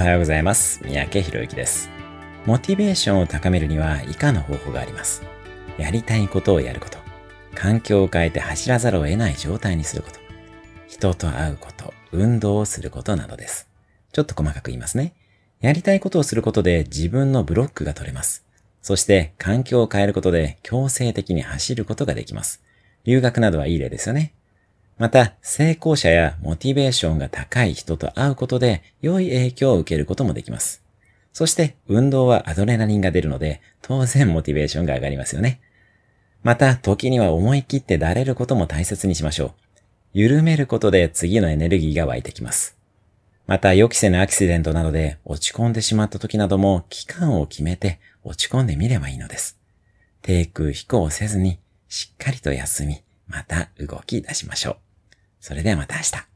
おはようございます。三宅博之です。モチベーションを高めるには以下の方法があります。やりたいことをやること。環境を変えて走らざるを得ない状態にすること。人と会うこと、運動をすることなどです。ちょっと細かく言いますね。やりたいことをすることで自分のブロックが取れます。そして環境を変えることで強制的に走ることができます。留学などはいい例ですよね。また、成功者やモチベーションが高い人と会うことで良い影響を受けることもできます。そして、運動はアドレナリンが出るので、当然モチベーションが上がりますよね。また、時には思い切ってだれることも大切にしましょう。緩めることで次のエネルギーが湧いてきます。また、予期せぬアクシデントなどで落ち込んでしまった時なども期間を決めて落ち込んでみればいいのです。低空飛行せずにしっかりと休み、また動き出しましょう。それではまた明日。